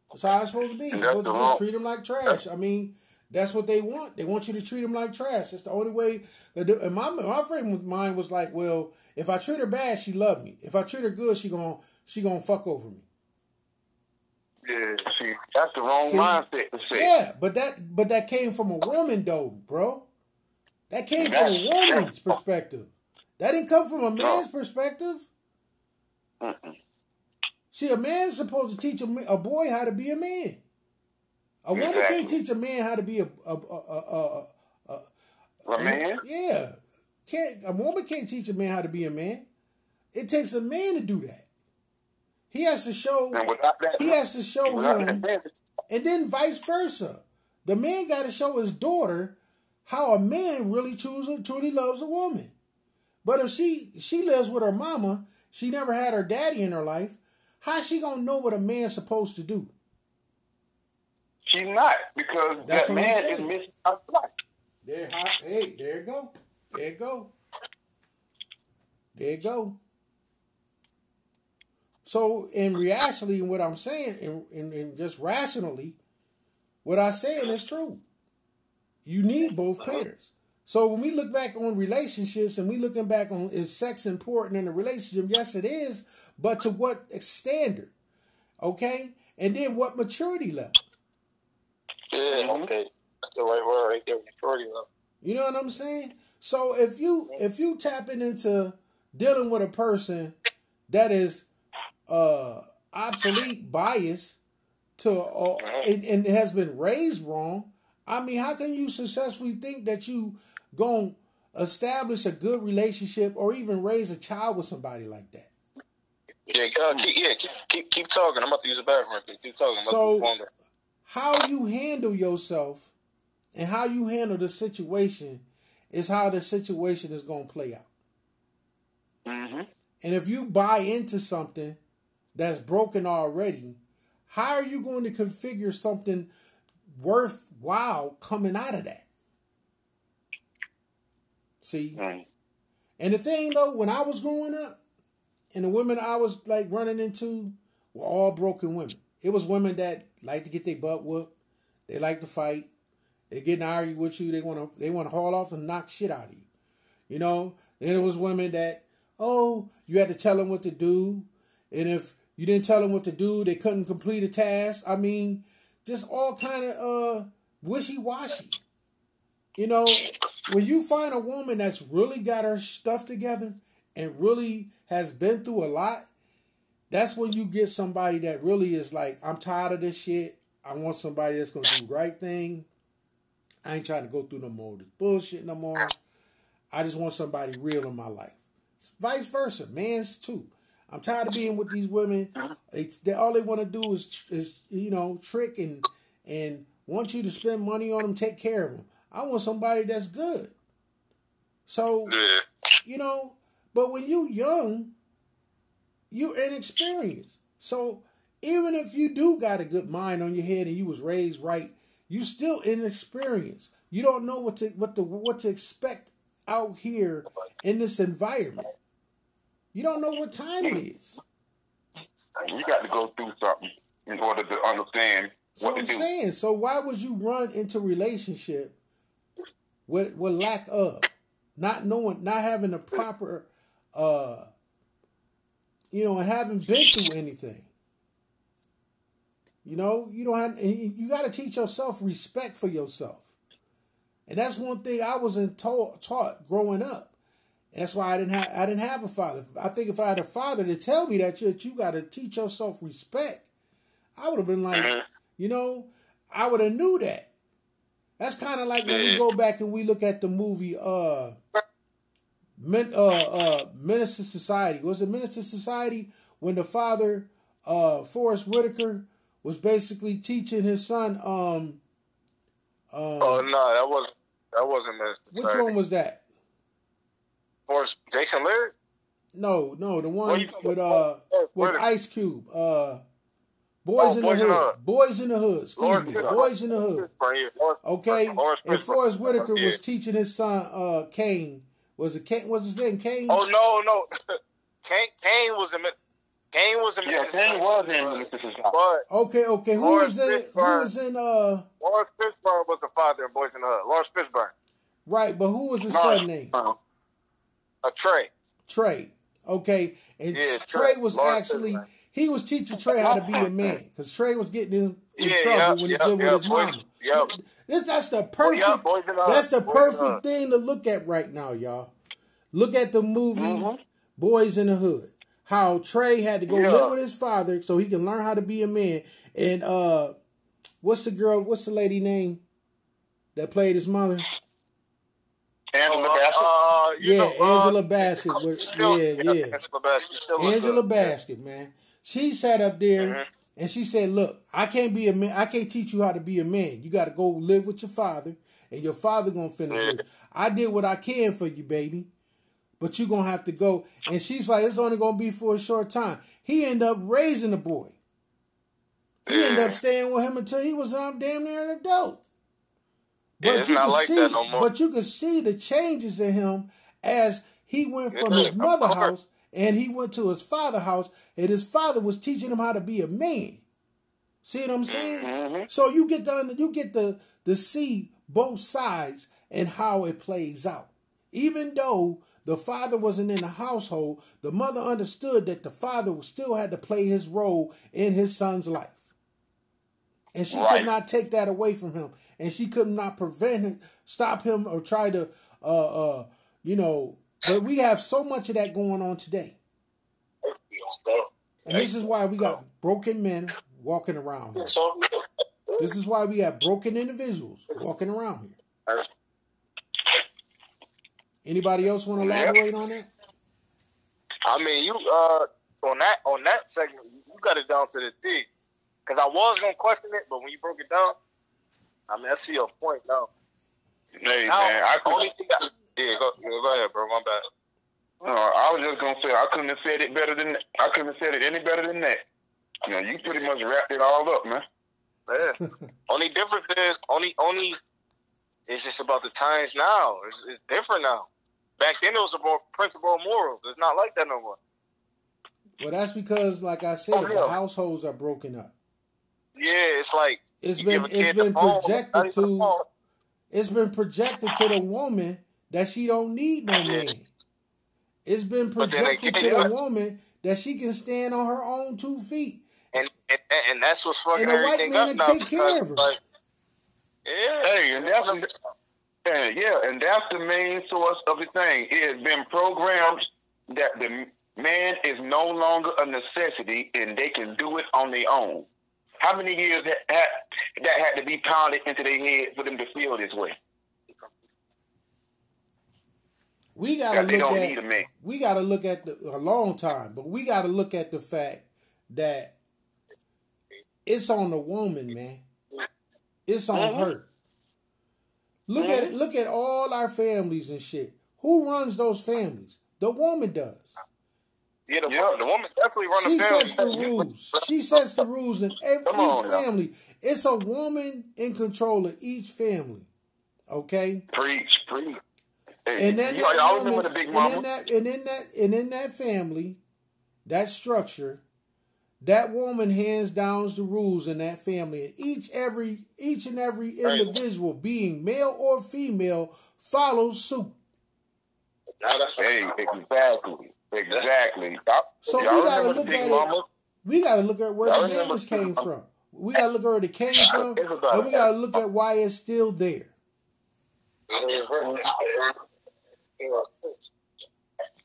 that's how it's supposed to be. You're supposed to just treat them like trash. I mean, that's what they want. They want you to treat them like trash. That's the only way. And my my friend of mine was like, well, if I treat her bad, she love me. If I treat her good, she gonna she gonna fuck over me.
Yeah, see, that's the wrong see, mindset to say.
Yeah, but that but that came from a woman though, bro. That came that's from a woman's perspective. That didn't come from a man's perspective. Mm-mm. See, a man's supposed to teach a, a boy how to be a man. A woman exactly. can't teach a man how to be a a a a,
a, a man.
Yeah, can't a woman can't teach a man how to be a man. It takes a man to do that. He has to show. That, he has to show him, that, and then vice versa. The man got to show his daughter how a man really truly truly loves a woman. But if she she lives with her mama, she never had her daddy in her life. How's she gonna know what a man's supposed to do?
She's not because That's that man is missing out life.
There, hey, there you go, there you go, there you go. So, in reality, what I'm saying, in, in, in just rationally, what I'm saying is true. You need both pairs. So when we look back on relationships and we looking back on is sex important in a relationship? Yes, it is, but to what standard? Okay, and then what maturity level?
Yeah, okay, that's the right word right there, maturity level.
You know what I'm saying? So if you if you tapping into dealing with a person that is uh obsolete bias to uh, and, and has been raised wrong, I mean, how can you successfully think that you going to establish a good relationship or even raise a child with somebody like that.
Yeah, uh, keep, yeah, keep, keep, keep talking. I'm about to use a bathroom. Keep talking.
so, how you handle yourself and how you handle the situation is how the situation is going to play out. Mm-hmm. And if you buy into something that's broken already, how are you going to configure something worthwhile coming out of that? See? Mm. And the thing though, when I was growing up, and the women I was like running into were all broken women. It was women that like to get their butt whooped. They like to fight. They get in argue with you. They want to they want to haul off and knock shit out of you. You know. Then it was women that oh you had to tell them what to do, and if you didn't tell them what to do, they couldn't complete a task. I mean, just all kind of uh wishy washy. You know, when you find a woman that's really got her stuff together and really has been through a lot, that's when you get somebody that really is like, I'm tired of this shit. I want somebody that's gonna do the right thing. I ain't trying to go through no more this bullshit no more. I just want somebody real in my life. It's vice versa, man's too. I'm tired of being with these women. It's they, all they want to do is is you know trick and and want you to spend money on them, take care of them. I want somebody that's good. So, yeah. you know, but when you young, you're inexperienced. So even if you do got a good mind on your head and you was raised right, you still inexperienced. You don't know what to what to what to expect out here in this environment. You don't know what time it is.
You got to go through something in order to understand
what, what I'm do. saying. So why would you run into relationship with, with lack of not knowing, not having the proper uh, you know, and haven't been through anything. You know, you don't have you got to teach yourself respect for yourself. And that's one thing I wasn't taught, taught growing up. That's why I didn't have I didn't have a father. I think if I had a father to tell me that you, that you got to teach yourself respect, I would have been like, mm-hmm. you know, I would have knew that. That's kind of like when we go back and we look at the movie uh Men, uh, uh, II Society. Was it II Society when the father, uh, Forest Whitaker, was basically teaching his son? Um,
um, oh no, that wasn't that wasn't Menace.
Which one was that?
Forest Jason Laird.
No, no, the one with uh with Ice Cube. Uh, Boys, oh, in, boys the in the Hood. Boys in the Hood. Excuse Lord, me. Boys in the Hood. Okay. And Forest Whitaker was teaching his son uh Caine was it Caine? Was his name Caine?
Oh no, no. Caine, Caine was in. Caine was in.
Yeah, Caine was in Mississippi.
Okay, okay. Who Laurence was in? Fishburne. Who was in? Uh.
Laurence Fishburne was the father in Boys in the Hood. Laurence Fishburne.
Right, but who was his no, son name?
Uh, a Trey.
Trey. Okay, and yeah, Trey, Trey was Laurence actually Fishburne. He was teaching Trey how to be a man because Trey was getting in, in yeah, trouble yep, when he yep, lived yep, with his mom. Yep. This that's the perfect. that's the perfect thing to look at right now, y'all. Look at the movie mm-hmm. Boys in the Hood. How Trey had to go yeah. live with his father so he can learn how to be a man. And uh, what's the girl? What's the lady name that played his mother?
Angela uh, Bassett. Uh,
yeah, know, uh, Angela Bassett. Still, yeah, yeah. Angela Bassett. Angela Bassett, man. She sat up there mm-hmm. and she said, "Look, I can't be a man. I can't teach you how to be a man. You got to go live with your father, and your father gonna finish mm-hmm. it. I did what I can for you, baby but you're gonna have to go. And she's like, it's only gonna be for a short time. He ended up raising the boy. He ended up staying with him until he was um, damn near an adult. But yeah, you can like see, no but you can see the changes in him as he went from his mother house and he went to his father house, and his father was teaching him how to be a man. See what I'm saying? Mm-hmm. So you get the you get the to see both sides and how it plays out. Even though the father wasn't in the household, the mother understood that the father still had to play his role in his son's life. And she right. could not take that away from him. And she could not prevent him, stop him, or try to, uh, uh, you know. But we have so much of that going on today. And this is why we got broken men walking around here. This is why we have broken individuals walking around here. Anybody else want to elaborate on that?
I mean, you uh on that on that segment, you got it down to the T. Because I was gonna question it, but when you broke it down, I mean, I see your point now.
Hey now, man, I could.
I, yeah, go, go ahead, bro. My bad.
No, I was just gonna say I couldn't have said it better than that. I couldn't have said it any better than that. You know, you pretty much wrapped it all up, man.
Yeah. only difference is only only it's just about the times now. It's, it's different now. Back then, it was about principle and morals. It's not like that no more.
Well, that's because, like I said, oh, yeah. the households are broken up.
Yeah, it's like
it's been it's been projected to it's been projected to the woman that she don't need no man. It's been projected to the woman that she can stand on her own two feet.
And and, and that's what's fucking and a white man to take care of her. Like, yeah,
hey, and that's and yeah, and that's the main source of the thing. It has been programmed that the man is no longer a necessity and they can do it on their own. How many years that had, that had to be pounded into their head for them to feel this way?
We gotta look at we gotta look at the, a long time, but we gotta look at the fact that it's on the woman, man. It's on mm-hmm. her. Look at it. Look at all our families and shit. Who runs those families? The woman does.
Yeah, the, yeah. the woman definitely runs
she
the
family. sets the rules. she sets the rules in every, each family. Now. It's a woman in control of each family. Okay.
Preach, preach.
Hey, and then that woman, the big mama. And in that, and in that, and in that family, that structure, that woman hands down the rules in that family and each every each and every individual being male or female follows suit
hey exactly exactly
So we gotta look at it. We gotta look at where the damage came from. We gotta look at where it came from, and we gotta look at why it's still there.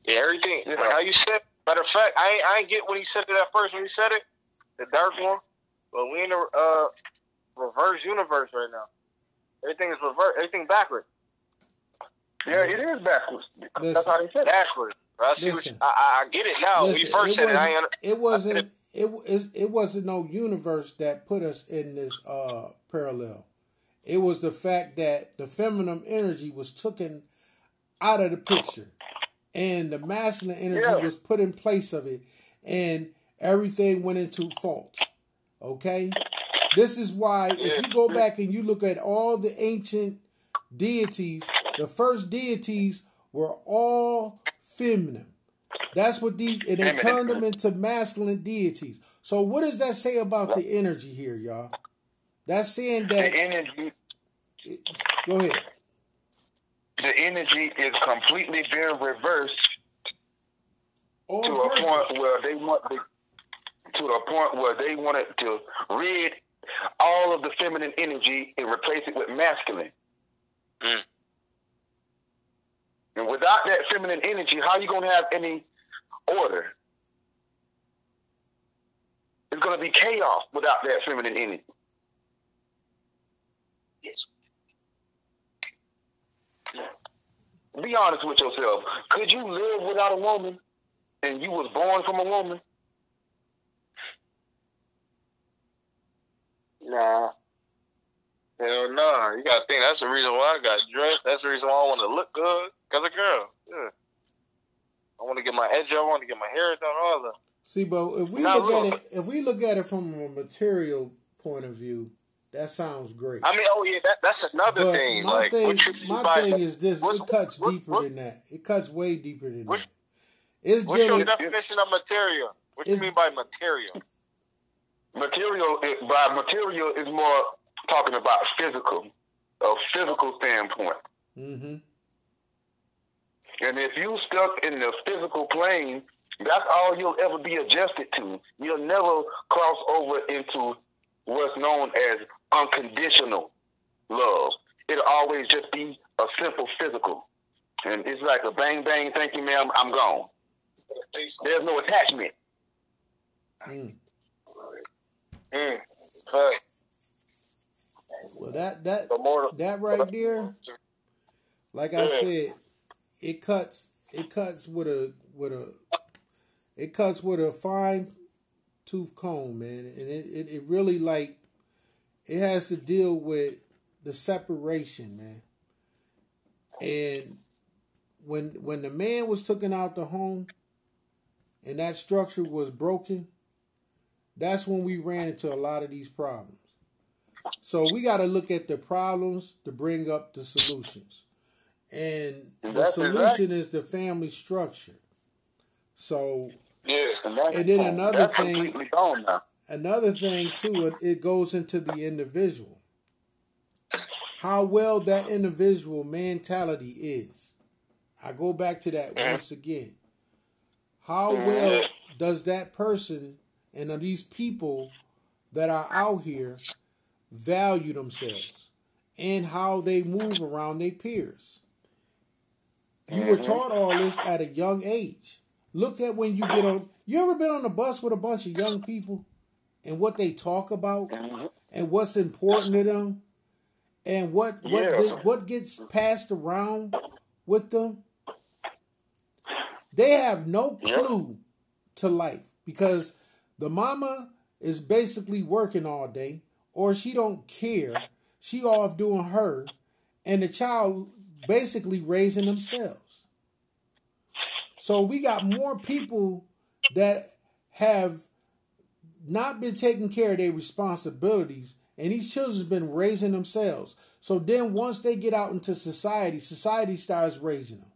Yeah, everything. Like how you said. Matter of fact, I ain't, I get when he said it at first. When he said it, the dark one. But we in a uh, reverse universe right now. Everything is reverse. Everything backwards.
Yeah, it is backwards.
Listen,
That's how they said it.
Backwards. I see. What
Listen.
you, I, I get it now.
Listen,
first said it, I
it wasn't it, it, it wasn't no universe that put us in this uh parallel. It was the fact that the feminine energy was taken out of the picture and the masculine energy
Yeah.
was put in place of it and everything went into fault. Okay? This is why if you go back and you look at all the ancient deities, the first deities were all feminine. That's what these and they turned them into masculine deities. So what does that say about the energy here, y'all? That's saying
The
that
energy,
go ahead.
The energy is completely being reversed
On
to a
purpose.
point where they want to, to a point where they wanted to rid all of the feminine energy and replace it with masculine.
Mm.
And without that feminine energy, how are you gonna have any order? It's gonna be chaos without that feminine energy.
Yes.
Be honest with yourself. Could you live without a woman and you was born from a woman?
Nah. Hell no. You gotta think that's the reason why I got dressed. That's the reason why I want to look good. Cause a girl. Yeah. I want to get my edge. I want to get my hair done. All that.
See, but if we
Now,
look at it, if we look at it from a material point of view, that sounds great.
I mean, oh yeah, that, that's another
But
thing.
my
like,
thing,
what you mean
my thing is this:
what's-
it cuts
what-
deeper
what-
than that. It cuts way deeper than
What's-
that. It's
What's your definition of material? What do
you
mean by material?
Material is, by material is more talking about physical, a physical standpoint.
hmm
And if you stuck in the physical plane, that's all you'll ever be adjusted to. You'll never cross over into what's known as unconditional love. It'll always just be a simple physical. And it's like a bang bang, thank you, ma'am, I'm gone. There's no attachment.
Mm.
Mm. But
Well, that that that right there, like I said, it cuts. It cuts with a with a. It cuts with a fine tooth comb, man, and it, it, it really like it has to deal with the separation, man. And when when the man was taken out the home, and that structure was broken, that's when we ran into a lot of these problems. So we got to look at the problems to bring up the solutions. And the solution is the family structure. So
yeah,
And,
And then another thing-
completely gone now.
Another thing too, it, it goes into the individual. How well that individual mentality is. I go back to that mm-hmm. once again. How well does that person and these people that are out here value themselves and how they move around their peers? You were mm-hmm. taught all this at a young age. Look at when you get on. You ever been on a bus with a bunch of young people and what they talk about mm-hmm. and what's important to them and what what
Yeah.
what gets passed around with them? They have no clue to life because the mama is basically working all day or she don't care. She off doing her and the child basically raising themselves. So we got more people that have not been taking care of their responsibilities and these children's been raising themselves. So then once they get out into society, society starts raising them.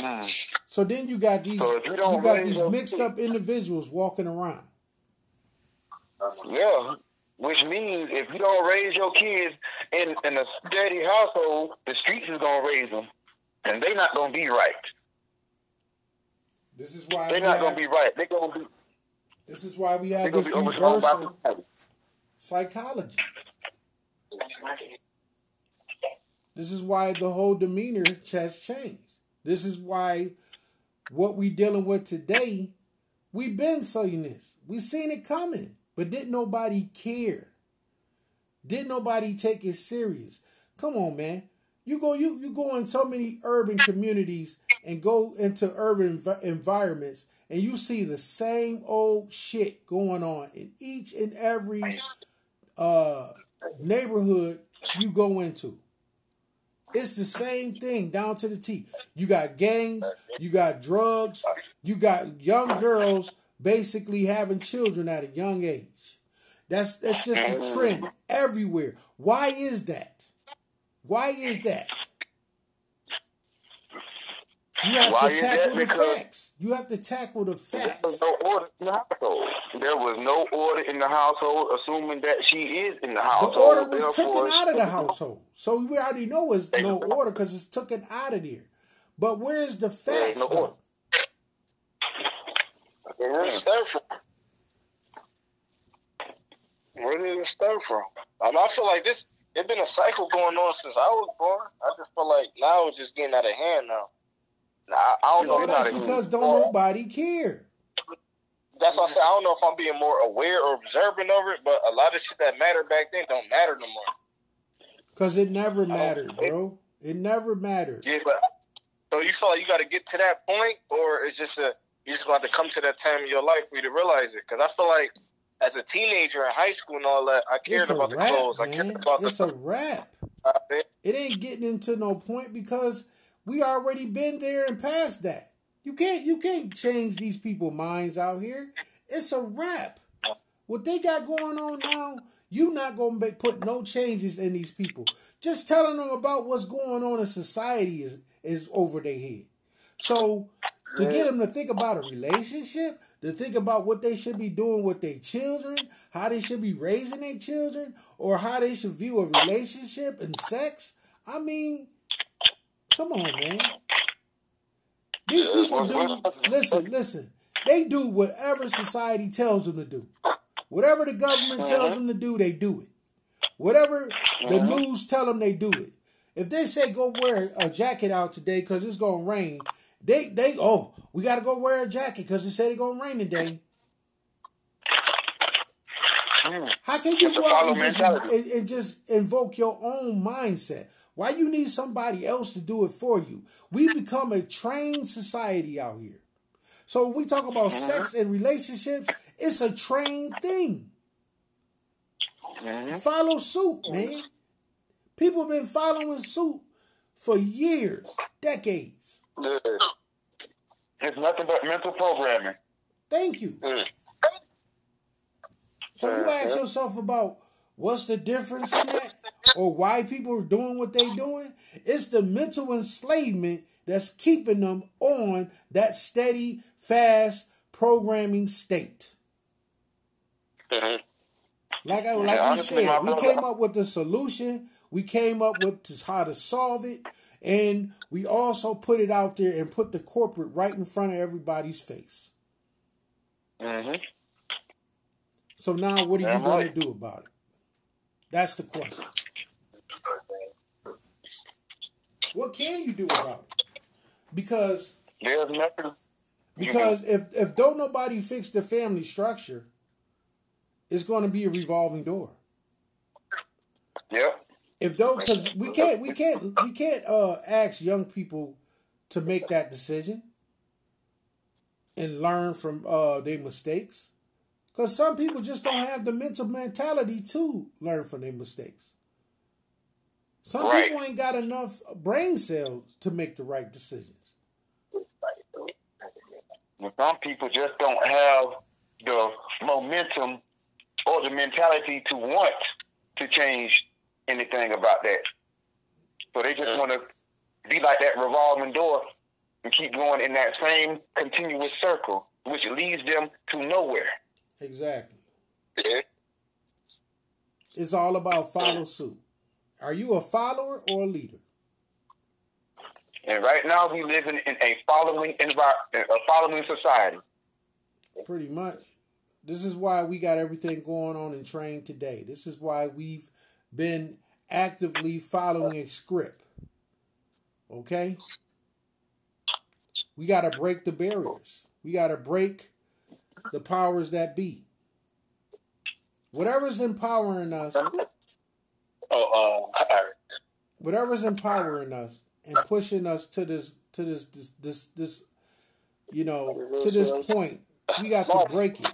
Hmm. So then you got these
So you
you, got these mixed up individuals walking around.
Yeah, which means if you don't raise your kids in, in a steady household, the streets is gonna raise them, and they not gonna be right.
This is why
they're not gonna be right. They're gonna be.
This is why we have this reversal psychology. This is why the whole demeanor has changed. This is why what we dealing with today, we've been saying this. We've seen it coming, but didn't nobody care. Didn't nobody take it serious. Come on, man. You go you you go in so many urban communities and go into urban env- environments and you see the same old shit going on in each and every uh, neighborhood you go into. It's the same thing down to the T. You got gangs, you got drugs, you got young girls basically having children at a young age. That's that's just a trend everywhere. Why is that? Why is that? You have
Why
to tackle
that?
the
Because-
facts. You have to tackle the facts.
There was no order in the household. There was no order in the household, assuming that she is in the household.
The order was taken out of the household. So we already know it's no order because it's taken out of there. But where is the facts?
no order.
Where did it start from? Where did it start from? I feel like this. It's been a cycle going on since I was born. I just feel like now it's just getting out of hand now. Now, I, I don't know.
No, that's because don't
more-
nobody care.
That's why I say I don't know if I'm being more aware or observant of it, but a lot of shit that mattered back then don't matter no more.
Because it never mattered, bro. It never mattered.
Yeah, but so you feel like you got to get to that point, or it's just a you just got to come to that time in your life for you to realize it. Because I feel like as a teenager in high school and all that, I cared about the
rap,
clothes. I cared about
It's
the.
a rap.
uh, it-
It ain't getting into no point because we already been there and past that. You can't you can't change these people' minds out here. It's a wrap. What they got going on now, you not gonna make, put no changes in these people. Just telling them about what's going on in society is is over their head. So to get them to think about a relationship, to think about what they should be doing with their children, how they should be raising their children, or how they should view a relationship and sex. I mean, come on, man. These people do. Listen, listen. They do whatever society tells them to do. Whatever the government tells them to do, they do it. Whatever the news tell them, they do it. If they say go wear a jacket out today because it's gonna rain, they they oh we gotta go wear a jacket because it said it's gonna rain today. How can you go out
follow
and just, and, and just invoke your own mindset? Why you need somebody else to do it for you? We become a trained society out here. So when we talk about uh-huh. sex and relationships, it's a trained thing. Uh-huh. Follow suit, man. People have been following suit for years, decades.
yeah.
It's nothing but mental programming.
Thank you. So you ask uh-huh. yourself about what's the difference in that, or why people are doing what they're doing. It's the mental enslavement that's keeping them on that steady, fast programming state.
Mhm.
Like I like
Yeah,
we said, we came up with the solution. We came up with how to solve it, and we also put it out there and put the corporate right in front of everybody's face.
hmm
So now, what are you going
right.
to do about it? That's the question. What can you do about it? Because
There's nothing.
because if if don't nobody fix the family structure, it's going to be a revolving door.
Yeah.
If though, because we can't we can't we can't uh ask young people to make that decision and learn from uh their mistakes. Because some people just don't have the mental mentality to learn from their mistakes. Some
Right.
people ain't got enough brain cells to make the right decisions.
And Some people just don't have the momentum or the mentality to want to change anything about that. So they just want to be like that revolving door and keep going in that same continuous circle, which leads them to nowhere.
Exactly.
Yeah.
It's all about follow suit. Are you a follower or a leader?
And right now, we live in, in a following envir- a following society.
Pretty much. This is why we got everything going on in train today. This is why we've been actively following a script. Okay? We got to break the barriers. We got to break the powers that be. Whatever's empowering us.
Oh, uh,
whatever's empowering us and pushing us to this to this this this, this you know to this point we got to break it.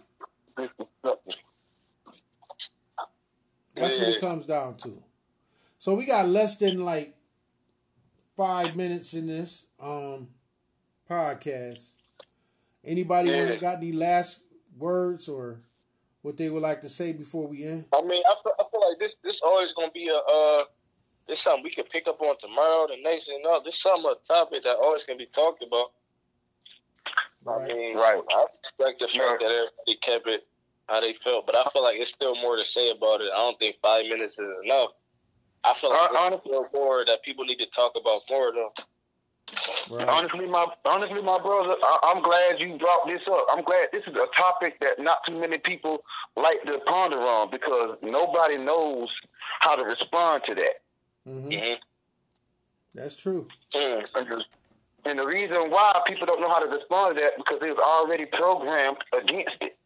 That's what it comes down to. So we got less than like five minutes in this um podcast anybody
Yeah.
got any last words or what they would like to say before we end
I mean, I feel, I feel like this this always gonna be a uh, this something we can pick up on tomorrow, the next, and all. This something a topic that always can be talked about. I
right
mean,
Right.
I respect the fact that everybody kept it how they felt, but I feel like it's still more to say about it. I don't think five minutes is enough. I feel like
Hon-
there's
honestly-
still more that people need to talk about more though.
Right
Honestly, my honestly, my brother, I, I'm glad you brought this up. I'm glad this is a topic that not too many people like to ponder on because nobody knows how to respond to that.
hmm
hmm
that's true
Mm.
And the reason why people don't know how to respond to that because they was already programmed against it.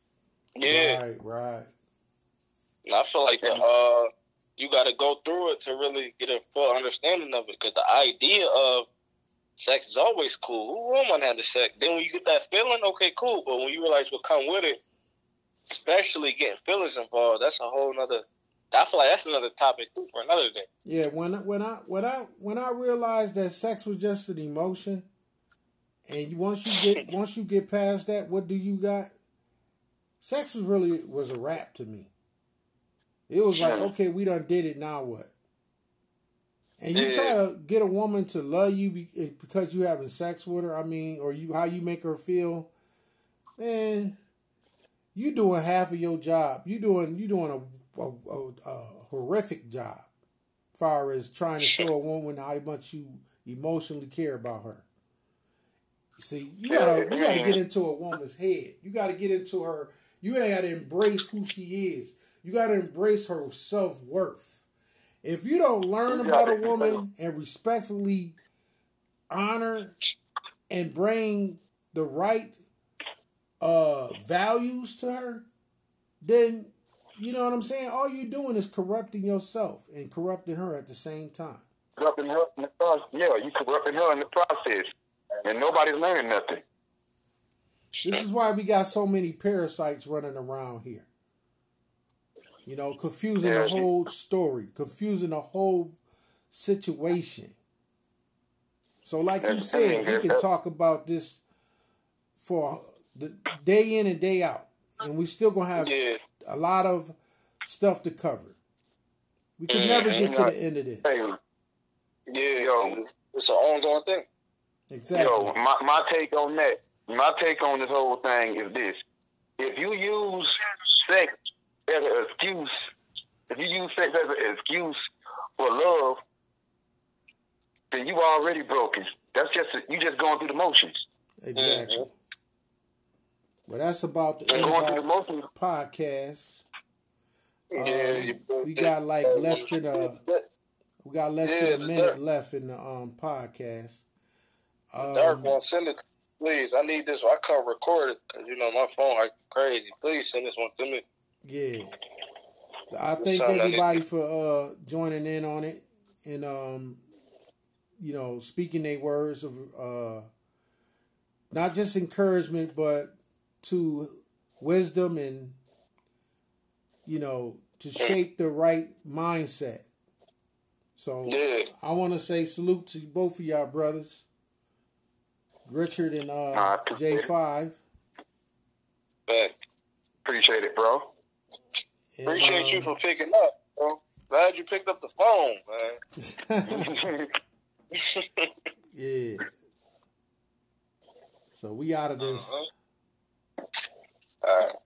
Yeah,
right right
And I feel like the, uh, you got to go through it to really get a full understanding of it. Because the idea of sex is always cool. Who wouldn't want to have the sex? Then when you get that feeling, okay, cool. But when you realize what come with it, especially getting feelings involved, that's a whole nother. I feel like that's another topic too for another day.
Yeah, when when I when I when I realized that sex was just an emotion, and once you get once you get past that, what do you got? Sex was really was a wrap to me. It was like, okay, we done did it. Now what? And you try to get a woman to love you eh, because you having sex with her. I mean, or you how you make her feel, man. You doing half of your job. You doing you doing a, a, a, a horrific job, far as trying to show a woman how much you emotionally care about her. See, you gotta you gotta get into a woman's head. You gotta get into her. You ain't gotta embrace who she is. You gotta embrace her self worth. If you don't learn about a woman and respectfully honor and bring the right uh values to her, then you know what I'm saying? All you're doing is corrupting yourself and corrupting her at the same time.
Corrupting her in the process. Yeah, you corrupting her in the process. And nobody's learning nothing.
This is why we got so many parasites running around here. You know, confusing the whole story, confusing the whole situation. So, like you said, we can talk about this for the day in and day out, and we still gonna have
Yeah,
a lot of stuff to cover. We can never get to the end of this.
Yeah.
Yo.
It's an ongoing thing.
Exactly.
Yo, my, my take on that, my take on this whole thing is this. If you use sex as an excuse, if you use sex as an excuse for love, then you already broken. That's just you just going through the motions.
Exactly.
Mhm.
Well, that's about the end of
the motions.
podcast.
Yeah,
Um,
you-
we got like less than a we got less
Yeah,
than a minute
dark-
left in the um podcast.
Dark
Um,
one, send it, please. I need this one. I can't record it because you know my phone like crazy. Please send this one to me.
Yeah, I thank everybody for uh joining in on it and um you know speaking their words of uh not just encouragement but to wisdom and you know to shape the right mindset. So
Yeah,
I want to say salute to both of y'all brothers, Richard and uh, J Five.
Appreciate it, bro.
Appreciate
um, you
for picking up, bro. Glad you picked up the phone, man.
yeah. So we out of this.
Uh-huh. All right.